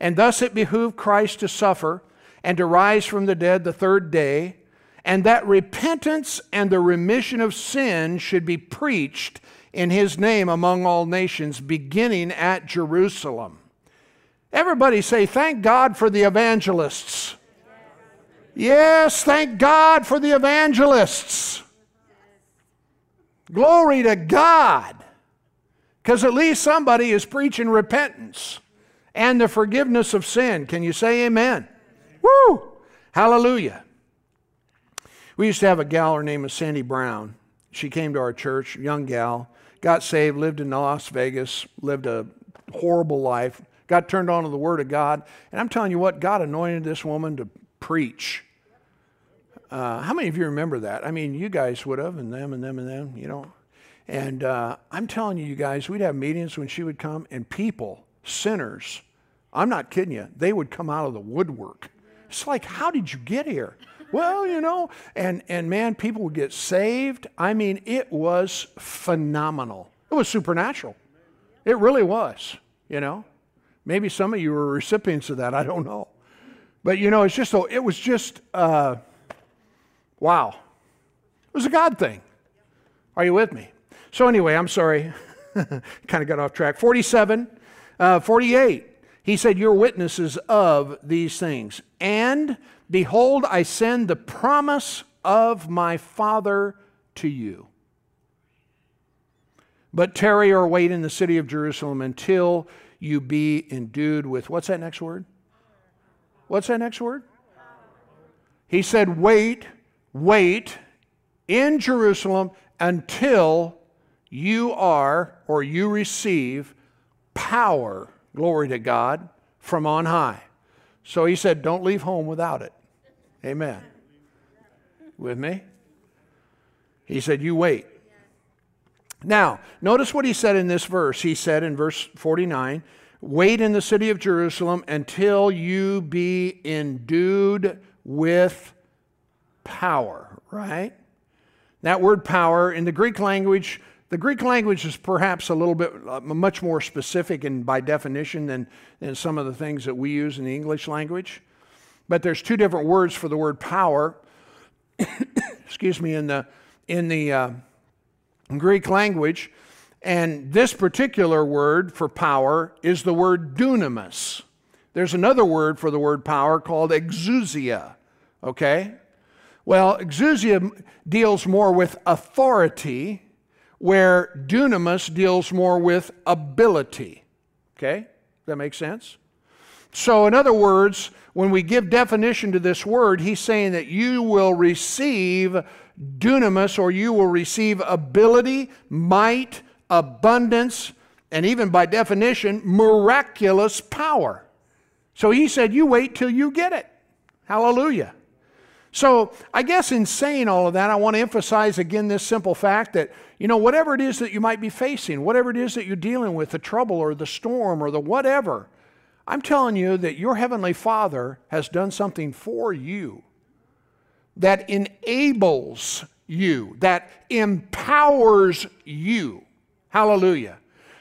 and thus it behooved Christ to suffer and to rise from the dead the third day, and that repentance and the remission of sin should be preached in his name among all nations, beginning at Jerusalem. Everybody say, Thank God for the evangelists. Yes, thank God for the evangelists. Glory to God. Because at least somebody is preaching repentance and the forgiveness of sin. Can you say amen? Woo! Hallelujah. We used to have a gal, her name was Sandy Brown. She came to our church, young gal got saved, lived in Las Vegas, lived a horrible life, got turned on to the Word of God. And I'm telling you what, God anointed this woman to preach. Uh, how many of you remember that? I mean, you guys would have, and them, and them, and them, you know. And uh, I'm telling you, you guys, we'd have meetings when she would come, and people, sinners, I'm not kidding you, they would come out of the woodwork. It's like, how did you get here? Well, you know, and, and man, people would get saved. I mean, it was phenomenal. It was supernatural. It really was, you know. Maybe some of you were recipients of that. I don't know. But, you know, it's just, so it was just, uh, wow. It was a God thing. Are you with me? So, anyway, I'm sorry. kind of got off track. 47, uh, 48. He said, You're witnesses of these things. And Behold, I send the promise of my Father to you. But tarry or wait in the city of Jerusalem until you be endued with what's that next word? What's that next word? He said, Wait, wait in Jerusalem until you are or you receive power, glory to God, from on high. So he said, Don't leave home without it. Amen. With me? He said, You wait. Now, notice what he said in this verse. He said in verse 49 Wait in the city of Jerusalem until you be endued with power, right? That word power in the Greek language, the Greek language is perhaps a little bit uh, much more specific and by definition than, than some of the things that we use in the English language. But there's two different words for the word power. excuse me, in the in the uh, Greek language, and this particular word for power is the word dunamis. There's another word for the word power called exousia. Okay? Well, exousia deals more with authority, where dunamis deals more with ability. Okay? That make sense? So, in other words, when we give definition to this word, he's saying that you will receive dunamis or you will receive ability, might, abundance, and even by definition, miraculous power. So he said, You wait till you get it. Hallelujah. So, I guess in saying all of that, I want to emphasize again this simple fact that, you know, whatever it is that you might be facing, whatever it is that you're dealing with, the trouble or the storm or the whatever, I'm telling you that your Heavenly Father has done something for you that enables you, that empowers you. Hallelujah.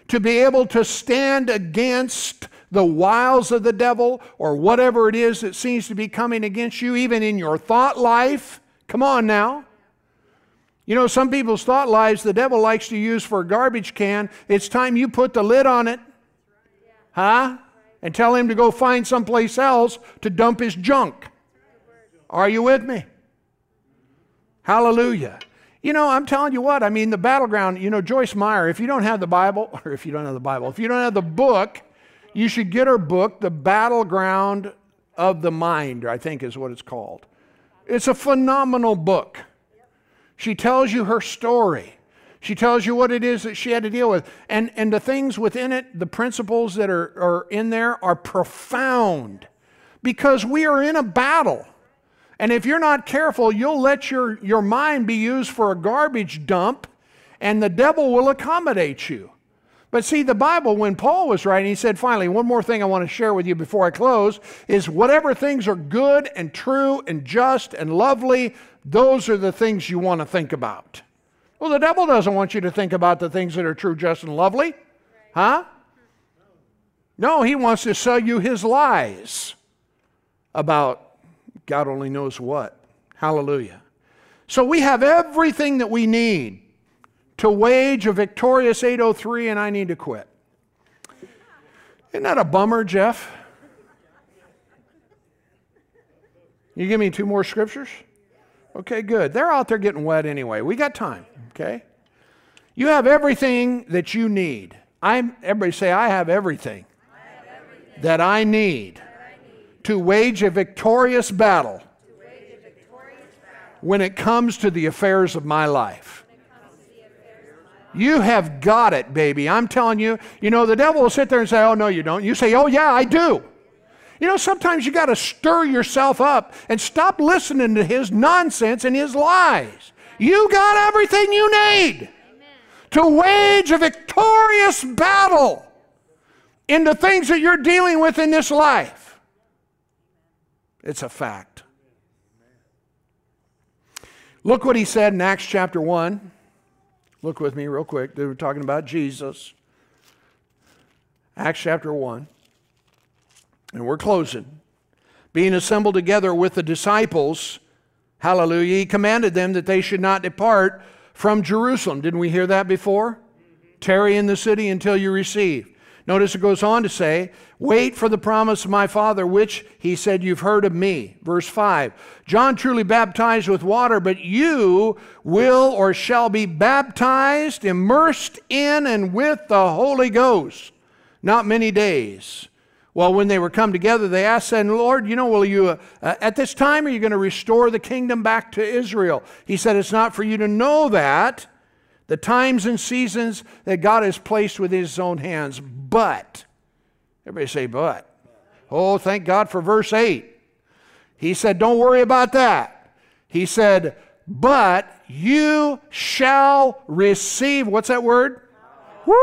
To be able to stand against the wiles of the devil or whatever it is that seems to be coming against you, even in your thought life. Come on now. You know, some people's thought lives the devil likes to use for a garbage can. It's time you put the lid on it. Huh? And tell him to go find someplace else to dump his junk. Are you with me? Hallelujah. You know, I'm telling you what, I mean, the battleground, you know, Joyce Meyer, if you don't have the Bible, or if you don't have the Bible, if you don't have the book, you should get her book, The Battleground of the Mind, I think is what it's called. It's a phenomenal book. She tells you her story. She tells you what it is that she had to deal with. And, and the things within it, the principles that are, are in there, are profound because we are in a battle. And if you're not careful, you'll let your, your mind be used for a garbage dump, and the devil will accommodate you. But see, the Bible, when Paul was writing, he said, finally, one more thing I want to share with you before I close is whatever things are good and true and just and lovely, those are the things you want to think about. Well, the devil doesn't want you to think about the things that are true, just, and lovely. Huh? No, he wants to sell you his lies about God only knows what. Hallelujah. So we have everything that we need to wage a victorious 803, and I need to quit. Isn't that a bummer, Jeff? You give me two more scriptures? Okay, good. They're out there getting wet anyway. We got time, okay? You have everything that you need. I'm everybody say I have everything, I have everything. that I need to wage a victorious battle when it comes to the affairs of my life. You have got it, baby. I'm telling you, you know, the devil will sit there and say, Oh, no, you don't. You say, Oh, yeah, I do. You know, sometimes you got to stir yourself up and stop listening to his nonsense and his lies. You got everything you need Amen. to wage a victorious battle in the things that you're dealing with in this life. It's a fact. Look what he said in Acts chapter 1. Look with me real quick. They were talking about Jesus. Acts chapter 1. And we're closing. Being assembled together with the disciples, hallelujah, he commanded them that they should not depart from Jerusalem. Didn't we hear that before? Tarry in the city until you receive. Notice it goes on to say, Wait for the promise of my Father, which he said, You've heard of me. Verse 5 John truly baptized with water, but you will or shall be baptized, immersed in and with the Holy Ghost. Not many days. Well, when they were come together, they asked, saying, Lord, you know, will you, uh, uh, at this time, are you going to restore the kingdom back to Israel? He said, It's not for you to know that the times and seasons that God has placed within His own hands. But, everybody say, but. Oh, thank God for verse 8. He said, Don't worry about that. He said, But you shall receive, what's that word? Woo,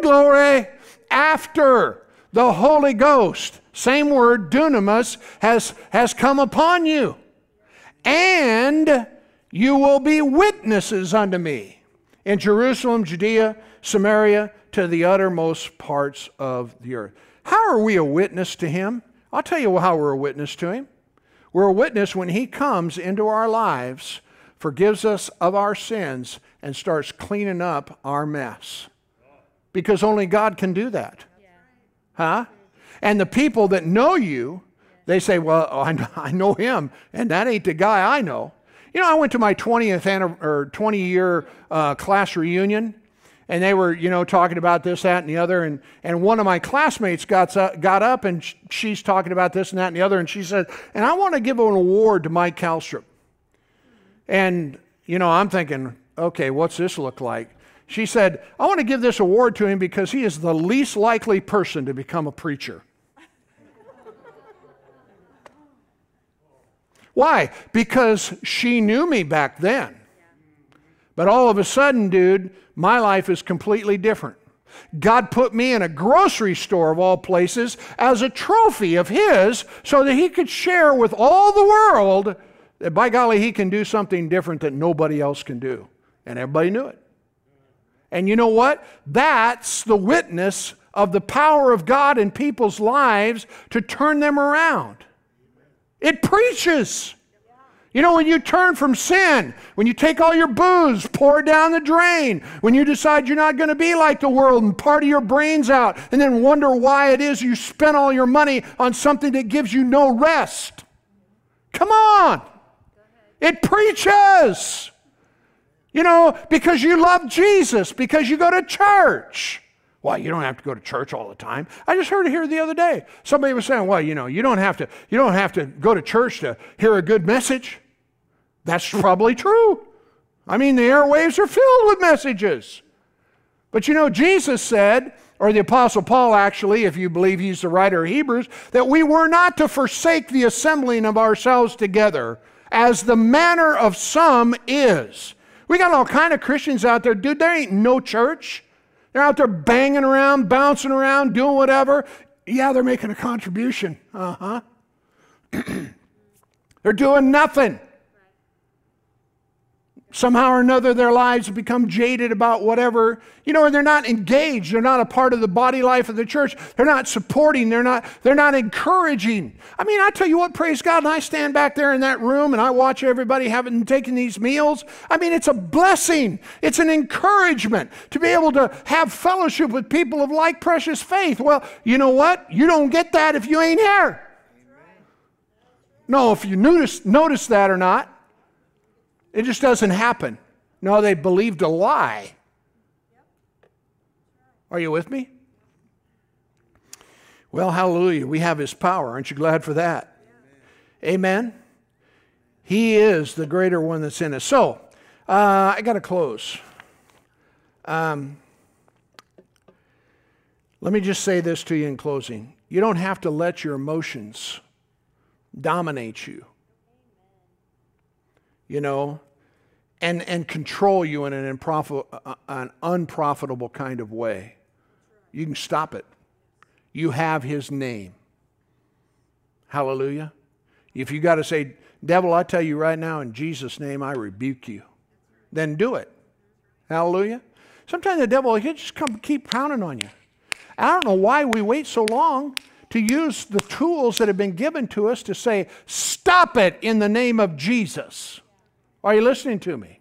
glory. After the Holy Ghost, same word, dunamis, has, has come upon you. And you will be witnesses unto me in Jerusalem, Judea, Samaria, to the uttermost parts of the earth. How are we a witness to him? I'll tell you how we're a witness to him. We're a witness when he comes into our lives, forgives us of our sins, and starts cleaning up our mess. Because only God can do that. Huh? And the people that know you, they say, Well, I know him, and that ain't the guy I know. You know, I went to my 20th or 20 year uh, class reunion, and they were, you know, talking about this, that, and the other. And, and one of my classmates got, uh, got up and sh- she's talking about this and that and the other. And she said, And I want to give an award to Mike Calstrip. And, you know, I'm thinking, okay, what's this look like? She said, I want to give this award to him because he is the least likely person to become a preacher. Why? Because she knew me back then. But all of a sudden, dude, my life is completely different. God put me in a grocery store of all places as a trophy of His so that He could share with all the world that by golly, He can do something different that nobody else can do. And everybody knew it. And you know what? That's the witness of the power of God in people's lives to turn them around. It preaches. You know, when you turn from sin, when you take all your booze, pour it down the drain, when you decide you're not going to be like the world and party your brains out, and then wonder why it is you spent all your money on something that gives you no rest. Come on. It preaches. You know, because you love Jesus, because you go to church. Well, you don't have to go to church all the time. I just heard it here the other day. Somebody was saying, well, you know, you don't have to, you don't have to go to church to hear a good message. That's probably true. I mean, the airwaves are filled with messages. But you know, Jesus said, or the Apostle Paul actually, if you believe he's the writer of Hebrews, that we were not to forsake the assembling of ourselves together, as the manner of some is. We got all kind of Christians out there, dude. There ain't no church. They're out there banging around, bouncing around, doing whatever. Yeah, they're making a contribution. Uh huh. they're doing nothing somehow or another their lives become jaded about whatever you know and they're not engaged. They're not a part of the body life of the church. They're not supporting. They're not they're not encouraging. I mean i tell you what praise god and i stand back there in that room and i watch everybody having taken these meals. I mean it's a blessing. It's an encouragement to be able to have fellowship with people of like precious faith. Well you know what? You don't get that if you ain't here. No if you notice notice that or not it just doesn't happen. No, they believed a lie. Are you with me? Well, hallelujah. We have his power. Aren't you glad for that? Amen. He is the greater one that's in us. So, uh, I got to close. Um, let me just say this to you in closing. You don't have to let your emotions dominate you you know, and, and control you in an, uh, an unprofitable kind of way. You can stop it. You have his name. Hallelujah. If you got to say, Devil, I tell you right now, in Jesus' name, I rebuke you, then do it. Hallelujah. Sometimes the devil, he just come keep pounding on you. I don't know why we wait so long to use the tools that have been given to us to say, Stop it in the name of Jesus. Are you listening to me?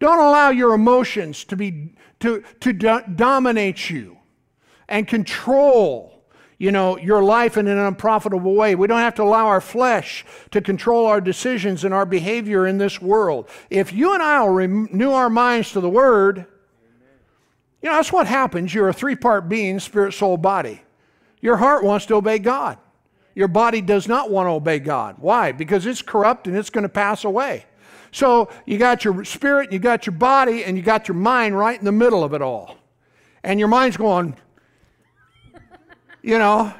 Don't allow your emotions to, be, to, to do, dominate you and control you know your life in an unprofitable way. We don't have to allow our flesh to control our decisions and our behavior in this world. If you and i will renew our minds to the word you know that's what happens. You're a three part being spirit soul body. Your heart wants to obey god. Your body does not want to obey god. Why? Because it's corrupt and it's going to pass away so you got your spirit, you got your body, and you got your mind right in the middle of it all. And your mind's going, you know,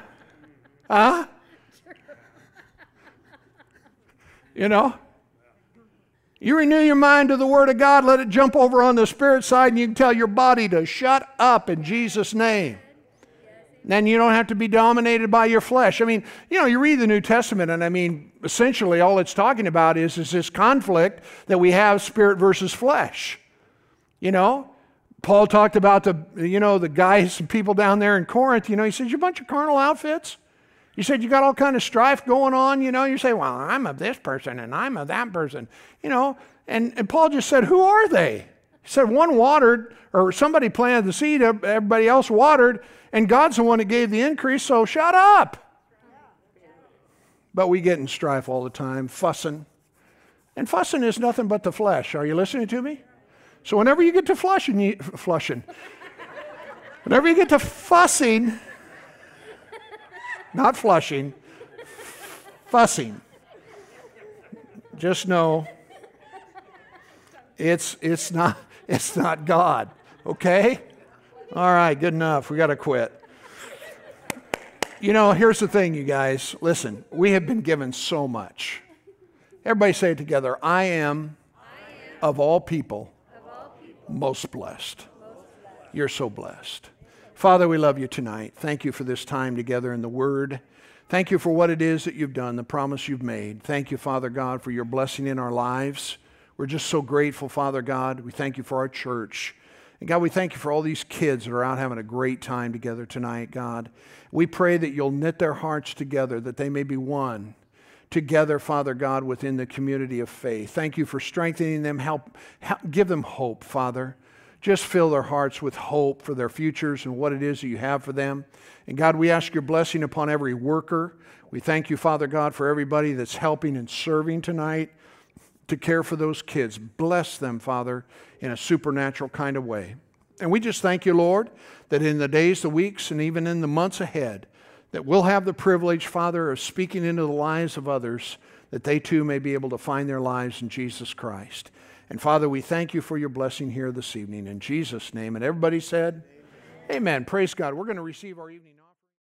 huh? You know? You renew your mind to the Word of God, let it jump over on the spirit side, and you can tell your body to shut up in Jesus' name. Then you don't have to be dominated by your flesh. I mean, you know, you read the New Testament, and I mean, essentially all it's talking about is, is this conflict that we have spirit versus flesh. You know, Paul talked about the, you know, the guys and people down there in Corinth. You know, he says, You're a bunch of carnal outfits. You said you got all kind of strife going on. You know, you say, Well, I'm of this person and I'm of that person. You know, and, and Paul just said, Who are they? He said, One watered, or somebody planted the seed, everybody else watered and God's the one that gave the increase, so shut up. But we get in strife all the time, fussing. And fussing is nothing but the flesh. Are you listening to me? So whenever you get to flushing, you, flushing. whenever you get to fussing, not flushing, fussing, just know it's, it's, not, it's not God, okay? All right, good enough. We got to quit. You know, here's the thing, you guys. Listen, we have been given so much. Everybody say it together. I am, of all people, most blessed. You're so blessed. Father, we love you tonight. Thank you for this time together in the Word. Thank you for what it is that you've done, the promise you've made. Thank you, Father God, for your blessing in our lives. We're just so grateful, Father God. We thank you for our church. And God, we thank you for all these kids that are out having a great time together tonight, God. We pray that you'll knit their hearts together, that they may be one together, Father God, within the community of faith. Thank you for strengthening them. Help, help give them hope, Father. Just fill their hearts with hope for their futures and what it is that you have for them. And God, we ask your blessing upon every worker. We thank you, Father God, for everybody that's helping and serving tonight to care for those kids. Bless them, Father, in a supernatural kind of way. And we just thank you, Lord, that in the days, the weeks, and even in the months ahead, that we'll have the privilege, Father, of speaking into the lives of others, that they too may be able to find their lives in Jesus Christ. And Father, we thank you for your blessing here this evening in Jesus' name. And everybody said, Amen. Amen. Praise God. We're going to receive our evening.